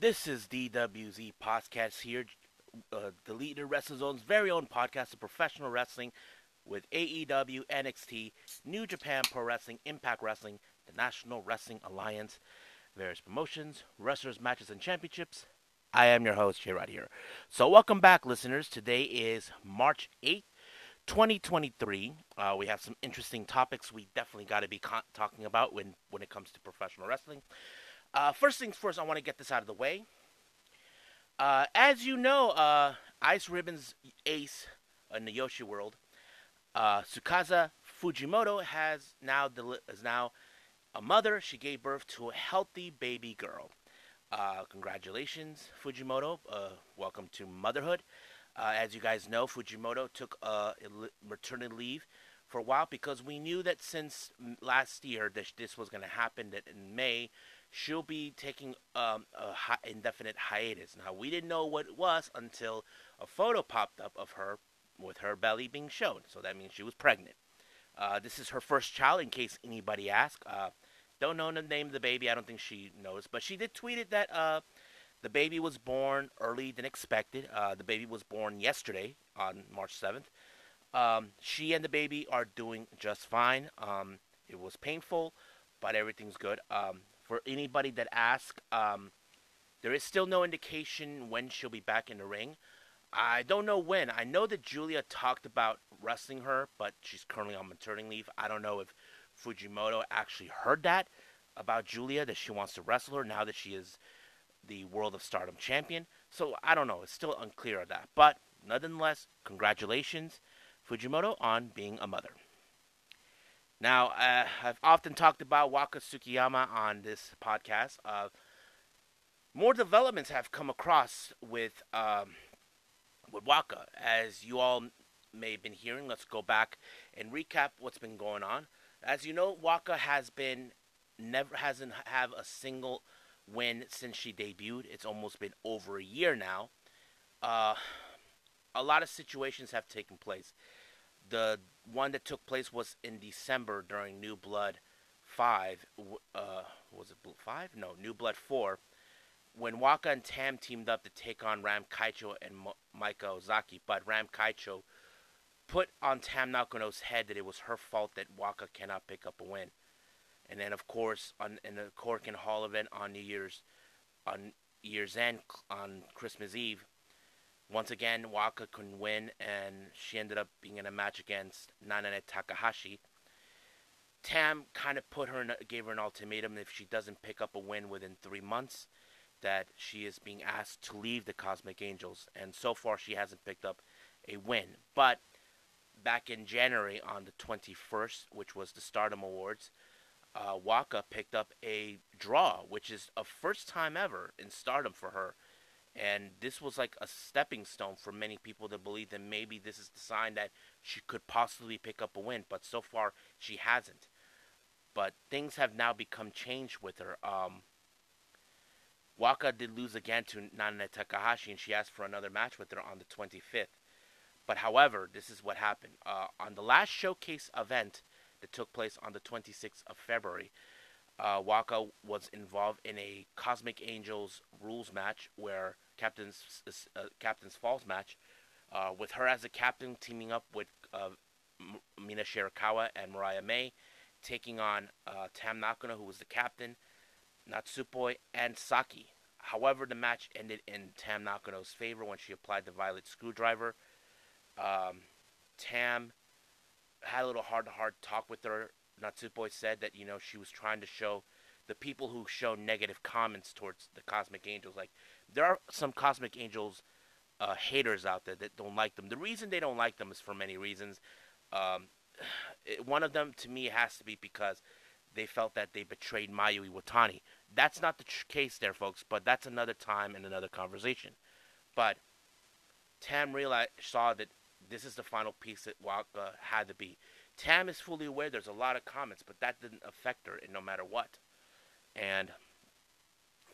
This is DWZ Podcast here, uh, the Leader Wrestling Zone's very own podcast of professional wrestling with AEW, NXT, New Japan Pro Wrestling, Impact Wrestling, the National Wrestling Alliance, various promotions, wrestlers, matches, and championships. I am your host, Jay right here. So, welcome back, listeners. Today is March 8th, 2023. Uh, we have some interesting topics we definitely got to be con- talking about when, when it comes to professional wrestling. Uh, first things first, I want to get this out of the way. Uh, as you know, uh, Ice Ribbon's ace in the joshi world, uh, Tsukasa Fujimoto has now deli- is now a mother. She gave birth to a healthy baby girl. Uh, congratulations, Fujimoto. Uh, welcome to motherhood. as you guys know, Fujimoto took a maternity leave for a while because we knew that since last year that this was going to happen. That in May she'll be taking um, a hi- indefinite hiatus. Now, we didn't know what it was until a photo popped up of her with her belly being shown. So that means she was pregnant. Uh, this is her first child, in case anybody asks. Uh, don't know the name of the baby. I don't think she knows. But she did tweet it that uh, the baby was born early than expected. Uh, the baby was born yesterday on March 7th. Um, she and the baby are doing just fine. Um, it was painful, but everything's good. Um, for anybody that asks, um, there is still no indication when she'll be back in the ring. I don't know when. I know that Julia talked about wrestling her, but she's currently on maternity leave. I don't know if Fujimoto actually heard that about Julia that she wants to wrestle her now that she is the World of Stardom champion. So I don't know. It's still unclear of that. But nonetheless, congratulations, Fujimoto, on being a mother. Now, uh, I've often talked about Waka Tsukiyama on this podcast. Uh, more developments have come across with um, with Waka, as you all may have been hearing. Let's go back and recap what's been going on. As you know, Waka has been never hasn't have a single win since she debuted. It's almost been over a year now. Uh, a lot of situations have taken place. The one that took place was in December during New Blood Five. Uh, was it Five? No, New Blood Four. When Waka and Tam teamed up to take on Ram Kaicho and Mo- Ozaki, but Ram Kaicho put on Tam Nakano's head that it was her fault that Waka cannot pick up a win. And then, of course, on in the Korakuen Hall event on New Year's, on Year's End on Christmas Eve, once again, Waka couldn't win, and she ended up being in a match against Nanae Takahashi. Tam kind of put her, in, gave her an ultimatum if she doesn't pick up a win within three months, that she is being asked to leave the Cosmic Angels. And so far, she hasn't picked up a win. But back in January, on the 21st, which was the Stardom Awards, uh, Waka picked up a draw, which is a first time ever in Stardom for her. And this was like a stepping stone for many people to believe that maybe this is the sign that she could possibly pick up a win. But so far, she hasn't. But things have now become changed with her. Um, Waka did lose again to Nanae Takahashi, and she asked for another match with her on the 25th. But however, this is what happened. Uh, on the last showcase event that took place on the 26th of February, uh, Waka was involved in a Cosmic Angels rules match where Captain's uh, Captain's Falls match, uh, with her as a captain teaming up with uh, Mina Shirakawa and Mariah May, taking on uh, Tam Nakano, who was the captain, Natsupoi, and Saki. However, the match ended in Tam Nakano's favor when she applied the violet screwdriver. Um, Tam had a little heart-to-heart talk with her Natsupoi said that you know she was trying to show the people who show negative comments towards the Cosmic Angels. Like there are some Cosmic Angels uh, haters out there that don't like them. The reason they don't like them is for many reasons. Um, it, one of them to me has to be because they felt that they betrayed Mayu Iwatani. That's not the tr- case there, folks, but that's another time and another conversation. But Tam realized saw that this is the final piece that Waka had to be. Tam is fully aware there's a lot of comments, but that didn't affect her no matter what. And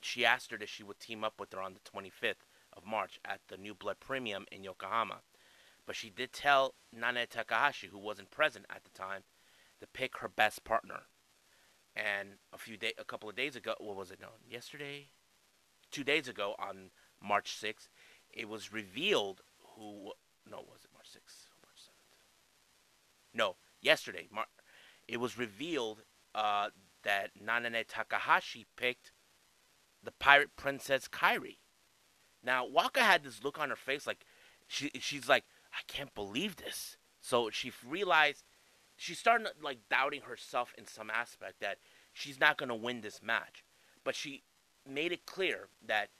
she asked her that she would team up with her on the 25th of March at the New Blood Premium in Yokohama. But she did tell Nanae Takahashi, who wasn't present at the time, to pick her best partner. And a few day, a couple of days ago, what was it? No, yesterday, two days ago on March 6th, it was revealed who. No, was it March 6th? March 7th? No, yesterday. It was revealed uh, that Nanae Takahashi picked the pirate princess Kairi. Now, Waka had this look on her face like she she's like, I can't believe this. So she realized she's starting like doubting herself in some aspect that she's not to win this match. But she made it clear that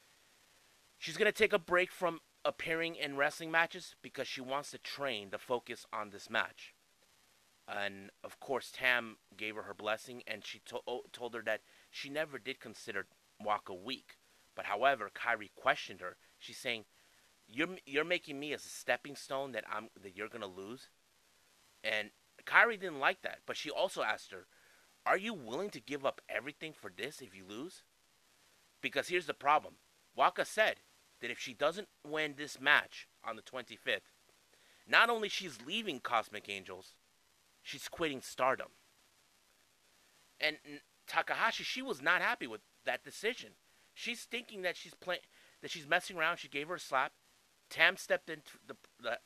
she's to take a break from appearing in wrestling matches because she wants to train to focus on this match. And of course, Tam gave her her blessing, and she to- told her that she never did consider Waka weak. But however, Kairi questioned her. She's saying, "You're you're making me as a stepping stone that I'm that you're gonna lose," and Kairi didn't like that. But she also asked her, "Are you willing to give up everything for this if you lose?" Because here's the problem: Waka said that if she doesn't win this match on the 25th, not only she's leaving Cosmic Angels, she's quitting Stardom. And Takahashi, she was not happy with that decision. She's thinking that she's playing, that she's messing around. She gave her a slap. Tam stepped into the the,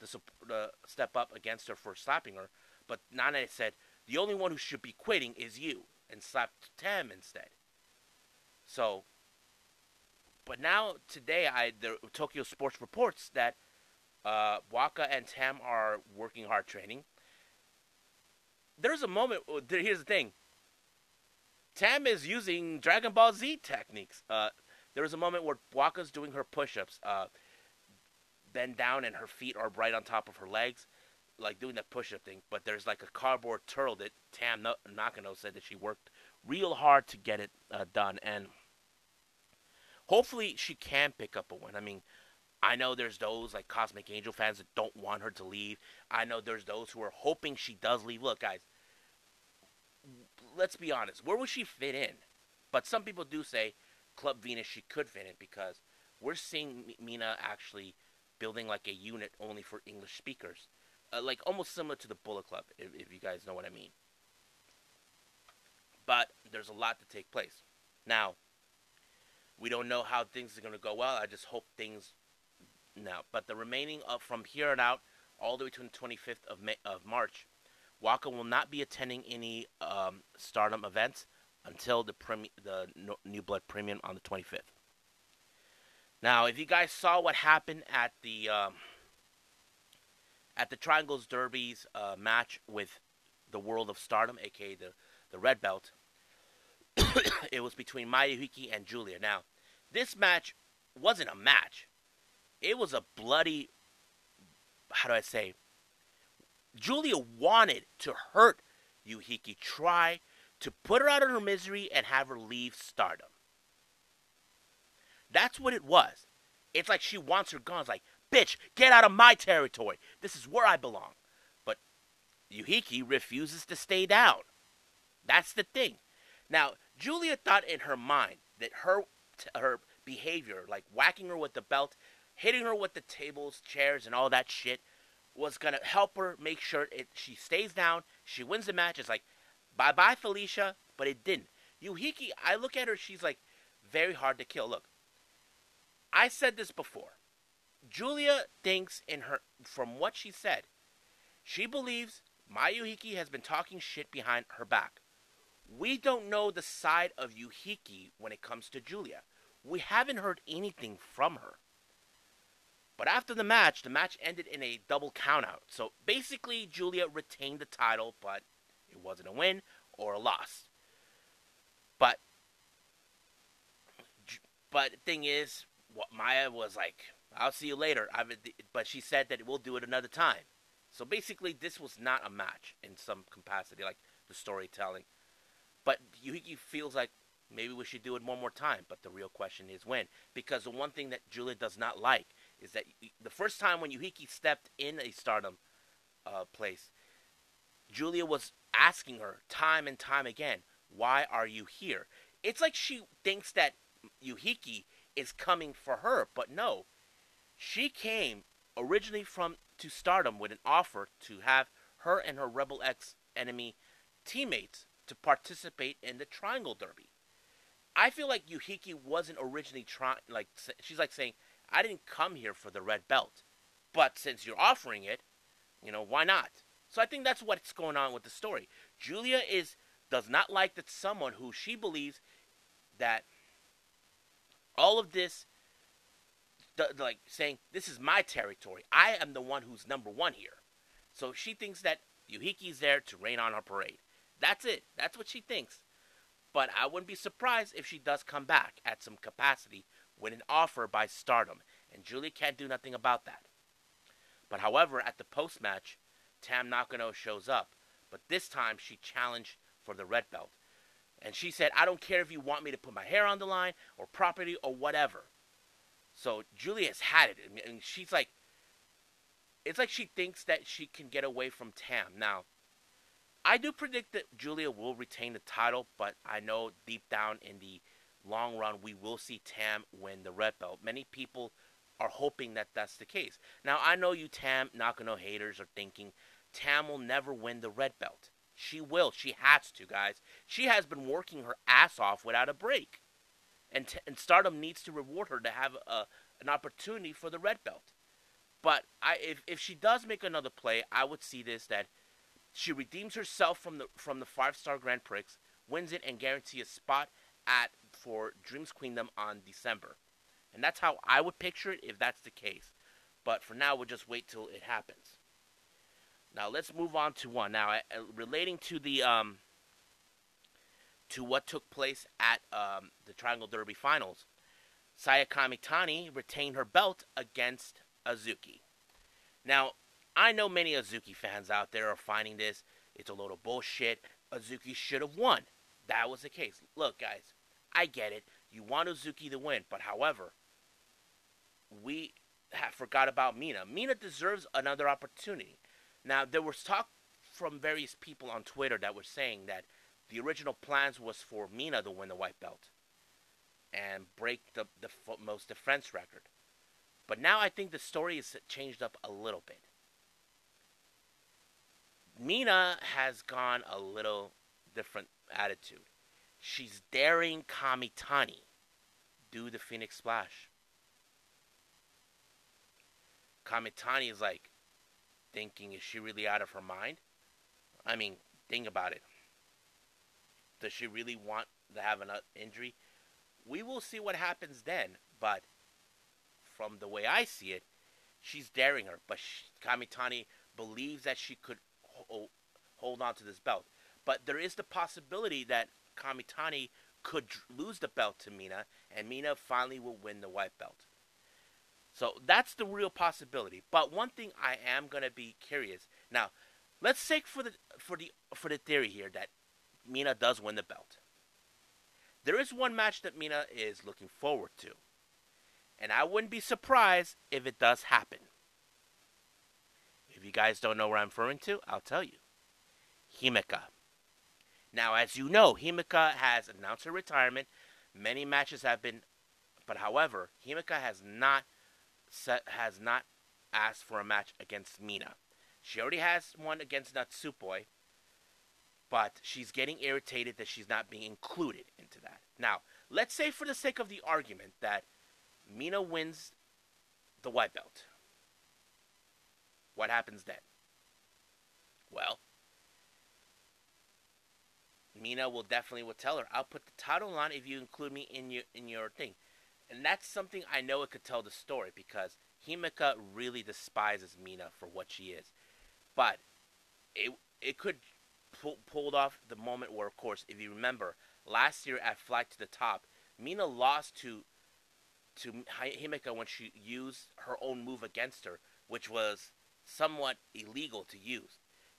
the, the step up against her for slapping her, but Nana said the only one who should be quitting is you, and slapped Tam instead. So, but now today, I the Tokyo Sports reports that uh, Waka and Tam are working hard training. There's a moment. Here's the thing. Tam is using Dragon Ball Z techniques. Uh, there was a moment where Waka's doing her push-ups, uh, bend down, and her feet are right on top of her legs, like doing that push-up thing. But there's like a cardboard turtle that Tam no- Nakano said that she worked real hard to get it uh, done, and hopefully she can pick up a win. I mean, I know there's those like Cosmic Angel fans that don't want her to leave. I know there's those who are hoping she does leave. Look, guys, let's be honest. Where would she fit in? But some people do say Club Venus she could fit in because we're seeing Mina actually building like a unit only for English speakers, uh, like almost similar to the Bullet Club, if, if you guys know what I mean. But there's a lot to take place. Now, we don't know how things are going to go well. I just hope things now. But the remaining of from here on out, all the way to the 25th of May, of March, Waka will not be attending any um, Stardom events until the premi- the no- New Blood Premium on the 25th. Now, if you guys saw what happened at the um, at the Triangles Derby's uh, match with the World of Stardom, aka the the Red Belt, it was between Mayuhiki and Julia. Now, this match wasn't a match; it was a bloody. How do I say? Julia wanted to hurt Yuhiki, try to put her out of her misery and have her leave stardom. That's what it was. It's like she wants her gone. Like, bitch, get out of my territory. This is where I belong. But Yuhiki refuses to stay down. That's the thing. Now, Julia thought in her mind that her her behavior, like whacking her with the belt, hitting her with the tables, chairs, and all that shit, was gonna help her make sure it she stays down. She wins the match. It's like, bye bye Felicia, but it didn't. Yuhiki, I look at her. She's like very hard to kill. Look, I said this before. Julia thinks in her from what she said, she believes Mayuhiki has been talking shit behind her back. We don't know the side of Yuhiki when it comes to Julia. We haven't heard anything from her. But after the match, the match ended in a double countout. So basically, Julia retained the title, but it wasn't a win or a loss. But, but the thing is, what Maya was like, I'll see you later. I've, but she said that we'll do it another time. So basically, this was not a match in some capacity, like the storytelling. But Yuhiki feels like maybe we should do it one more time. But the real question is when. Because the one thing that Julia does not like is that the first time when Yuhiki stepped in a stardom uh, place, Julia was asking her time and time again, Why are you here? It's like she thinks that Yuhiki is coming for her, but no. She came originally from to stardom with an offer to have her and her Rebel X enemy teammates to participate in the Triangle Derby. I feel like Yuhiki wasn't originally trying. Like she's like saying, I didn't come here for the red belt, but since you're offering it, you know why not? So I think that's what's going on with the story. Julia is does not like that someone who she believes that all of this like saying this is my territory. I am the one who's number one here. So she thinks that Yuhiki's there to rain on her parade. That's it. That's what she thinks. But I wouldn't be surprised if she does come back at some capacity with an offer by Stardom, and Julia can't do nothing about that. But however, at the post match, Tam Nakano shows up, but this time she challenged for the red belt. And she said, I don't care if you want me to put my hair on the line or property or whatever. So Julia's had it. And she's like, it's like she thinks that she can get away from Tam. Now, I do predict that Julia will retain the title, but I know deep down in the long run, we will see Tam win the red belt. Many people are hoping that that's the case. Now, I know you Tam Nakano haters are thinking Tam will never win the red belt. She will. She has to, guys. She has been working her ass off without a break and, t- and Stardom needs to reward her to have a, an opportunity for the red belt. But I, if if she does make another play, I would see this that she redeems herself from the from the five star Grand Prix, wins it, and guarantees a spot at for Dreams Queendom on December. And that's how I would picture it if that's the case. But for now, we'll just wait till it happens. Now let's move on to one. Now, uh, relating to the um, to what took place at um, the Triangle Derby Finals. Saya Kamitani retained her belt against Azuki. Now, I know many Azuki fans out there are finding this. It's a load of bullshit. Azuki should have won. That was the case. Look, guys, I get it. You want Azuki to win, but however, we have forgot about Mina. Mina deserves another opportunity. Now, there was talk from various people on Twitter that were saying that the original plans was for Mina to win the white belt and break the, the most defense record. But now I think the story is changed up a little bit. Mina has gone a little different attitude. She's daring Kamitani do the Phoenix Splash. Kamitani is like thinking, is she really out of her mind? I mean, think about it. Does she really want to have an uh, injury? We will see what happens then. But from the way I see it, she's daring her. But she, Kamitani believes that she could ho- hold on to this belt. But there is the possibility that Kamitani could lose the belt to Mina, and Mina finally will win the white belt. So that's the real possibility. But one thing I am gonna be curious now. Let's take for the for the for the theory here that Mina does win the belt. There is one match that Mina is looking forward to. And I wouldn't be surprised if it does happen. If you guys don't know where I'm referring to, I'll tell you. Himeka. Now, as you know, Himeka has announced her retirement. Many matches have been, but however, Himeka has not set, has not asked for a match against Mina. She already has one against Natsupoi, but she's getting irritated that she's not being included into that. Now, let's say for the sake of the argument that Mina wins the white belt. What happens then? Well, Mina will definitely will tell her, "I'll put the title on if you include me in your in your thing," and that's something I know it could tell the story because Himeka really despises Mina for what she is, but it it could pull, pulled off the moment where, of course, if you remember, last year at Flight to the Top, Mina lost to to Himeka when she used her own move against her, which was somewhat illegal to use.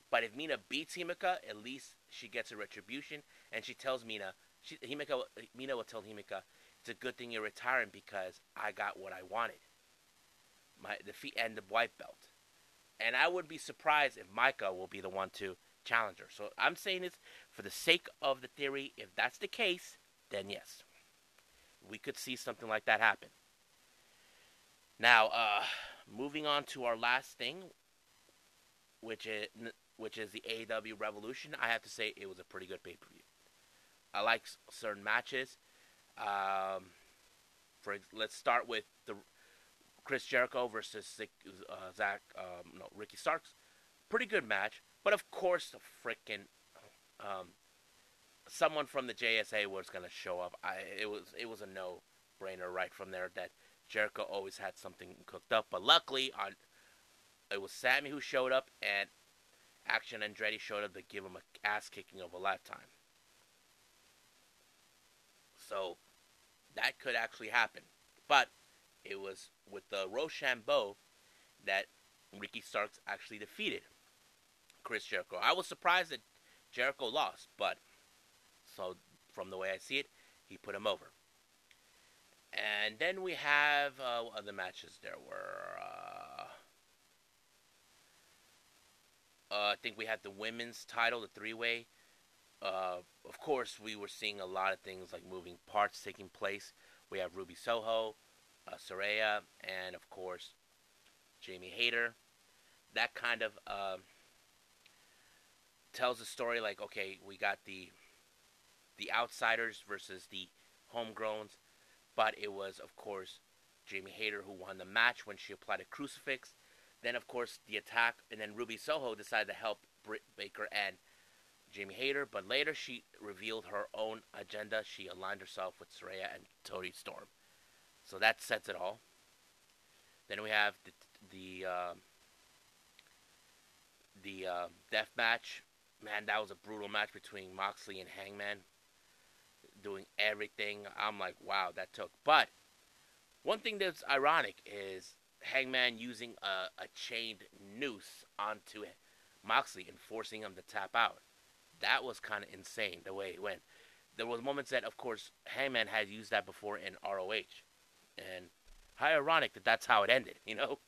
But if Mina beats Himeka, at least she gets a retribution, and she tells Mina, she, Himeka, Mina will tell Himeka, it's a good thing you're retiring because I got what I wanted, my the feet and the white belt. And I would be surprised if Maika will be the one to challenge her. So I'm saying this for the sake of the theory. If that's the case, then yes, we could see something like that happen. Now, uh, moving on to our last thing, which is which is the AEW Revolution. I have to say it was a pretty good pay per view. I like certain matches. Um, for let's start with the Chris Jericho versus uh, Zach, um, no Ricky Starks. Pretty good match, but of course the freaking um, someone from the JSA was gonna show up. I it was it was a no brainer right from there that Jericho always had something cooked up. But luckily on it was Sammy who showed up and Action Andretti showed up to give him a ass kicking of a lifetime. So that could actually happen. But it was with the Roshambo that Ricky Starks actually defeated Chris Jericho. I was surprised that Jericho lost, but so from the way I see it, he put him over. And then we have uh, other matches. There were, uh, uh, I think we had the women's title, the three-way. Uh, of course, we were seeing a lot of things like moving parts taking place. We have Ruby Soho, uh, Saraya, and of course, Jamie Hayter. That kind of uh, tells a story like, okay, we got the the outsiders versus the homegrowns, but it was, of course, Jamie Hayter who won the match when she applied a crucifix. Then, of course, the attack, and then Ruby Soho decided to help Britt Baker and Jamie Hayter, but later she revealed her own agenda. She aligned herself with Saraya and Toni Storm. So that sets it all. Then we have the the uh, the uh, death match. Man, that was a brutal match between Moxley and Hangman, doing everything. I'm like, wow, that took. But one thing that's ironic is Hangman using a, a chained noose onto Moxley and forcing him to tap out. That was kind of insane the way it went. There was moments that, of course, Hangman had used that before in ROH, and how ironic that that's how it ended, you know.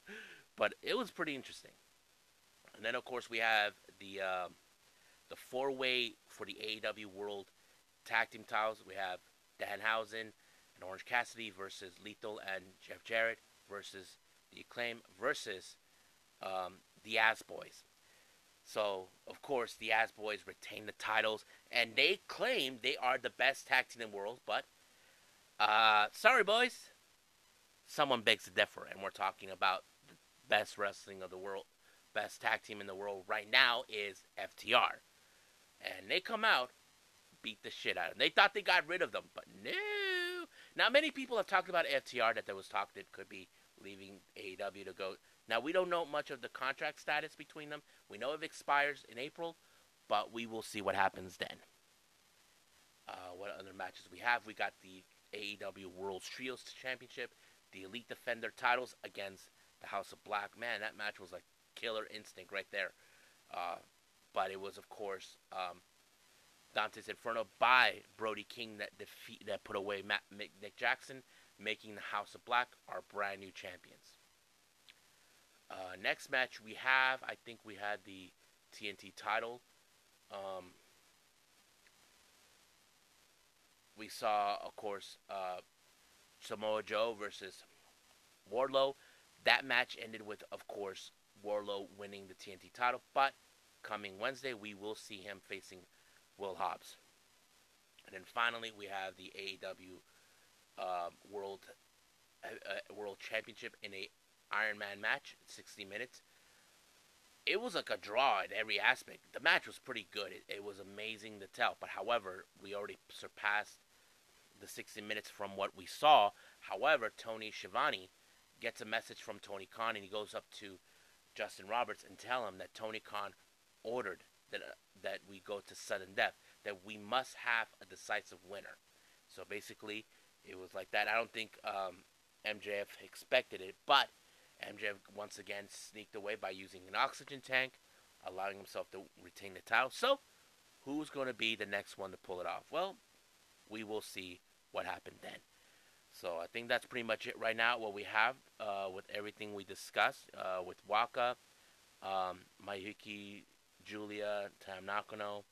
But it was pretty interesting. And then, of course, we have the uh, the four way for the AEW World Tag Team titles. We have Danhausen and Orange Cassidy versus Lethal and Jeff Jarrett versus the Acclaim versus um, the Ass Boys. So, of course, the Ass Boys retain the titles, and they claim they are the best tag team in the world. But, uh, sorry, boys, someone begs to differ, and we're talking about the best wrestling of the world, best tag team in the world right now is FTR, and they come out, beat the shit out of them. They thought they got rid of them, but no. Now, many people have talked about FTR that there was talk that could be leaving AEW to go. Now, we don't know much of the contract status between them. We know it expires in April, but we will see what happens then. Uh, what other matches we have? We got the AEW World Trios Championship, the Elite Defender titles against the House of Black. Man, that match was like killer instinct right there. Uh, but it was, of course, um, Dante's Inferno by Brody King that defeat that put away Matt, Nick Jackson, making the House of Black our brand new champions. Uh, next match we have, I think we had the TNT title. Um, we saw, of course, uh, Samoa Joe versus Wardlow. That match ended with, of course, Wardlow winning the TNT title. But coming Wednesday, we will see him facing Will Hobbs. And then finally, we have the AEW uh, World uh, World Championship in a Iron Man match, 60 minutes. It was like a draw in every aspect. The match was pretty good. It, it was amazing to tell. But however, we already surpassed the 60 minutes from what we saw. However, Tony Schiavone gets a message from Tony Khan and he goes up to Justin Roberts and tell him that Tony Khan ordered that uh, that we go to sudden death, that we must have a decisive winner. So basically, it was like that. I don't think um, MJF expected it, but MJF once again sneaked away by using an oxygen tank, allowing himself to retain the title. So, who's going to be the next one to pull it off? Well, we will see what happened then. So I think that's pretty much it right now. What we have uh, with everything we discussed uh, with Waka, um, Mayuki, Julia, Tam Nakano,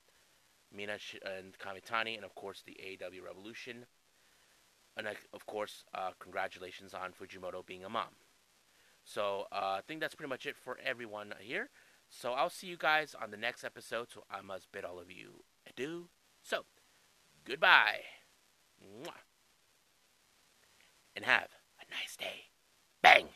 Mina Sh- and Kamitani, and of course the AEW Revolution. And of course, uh, congratulations on Fujimoto being a mom. So uh, I think that's pretty much it for everyone here. So I'll see you guys on the next episode. So I must bid all of you adieu. So goodbye. Mwah. and have a nice day. Bang!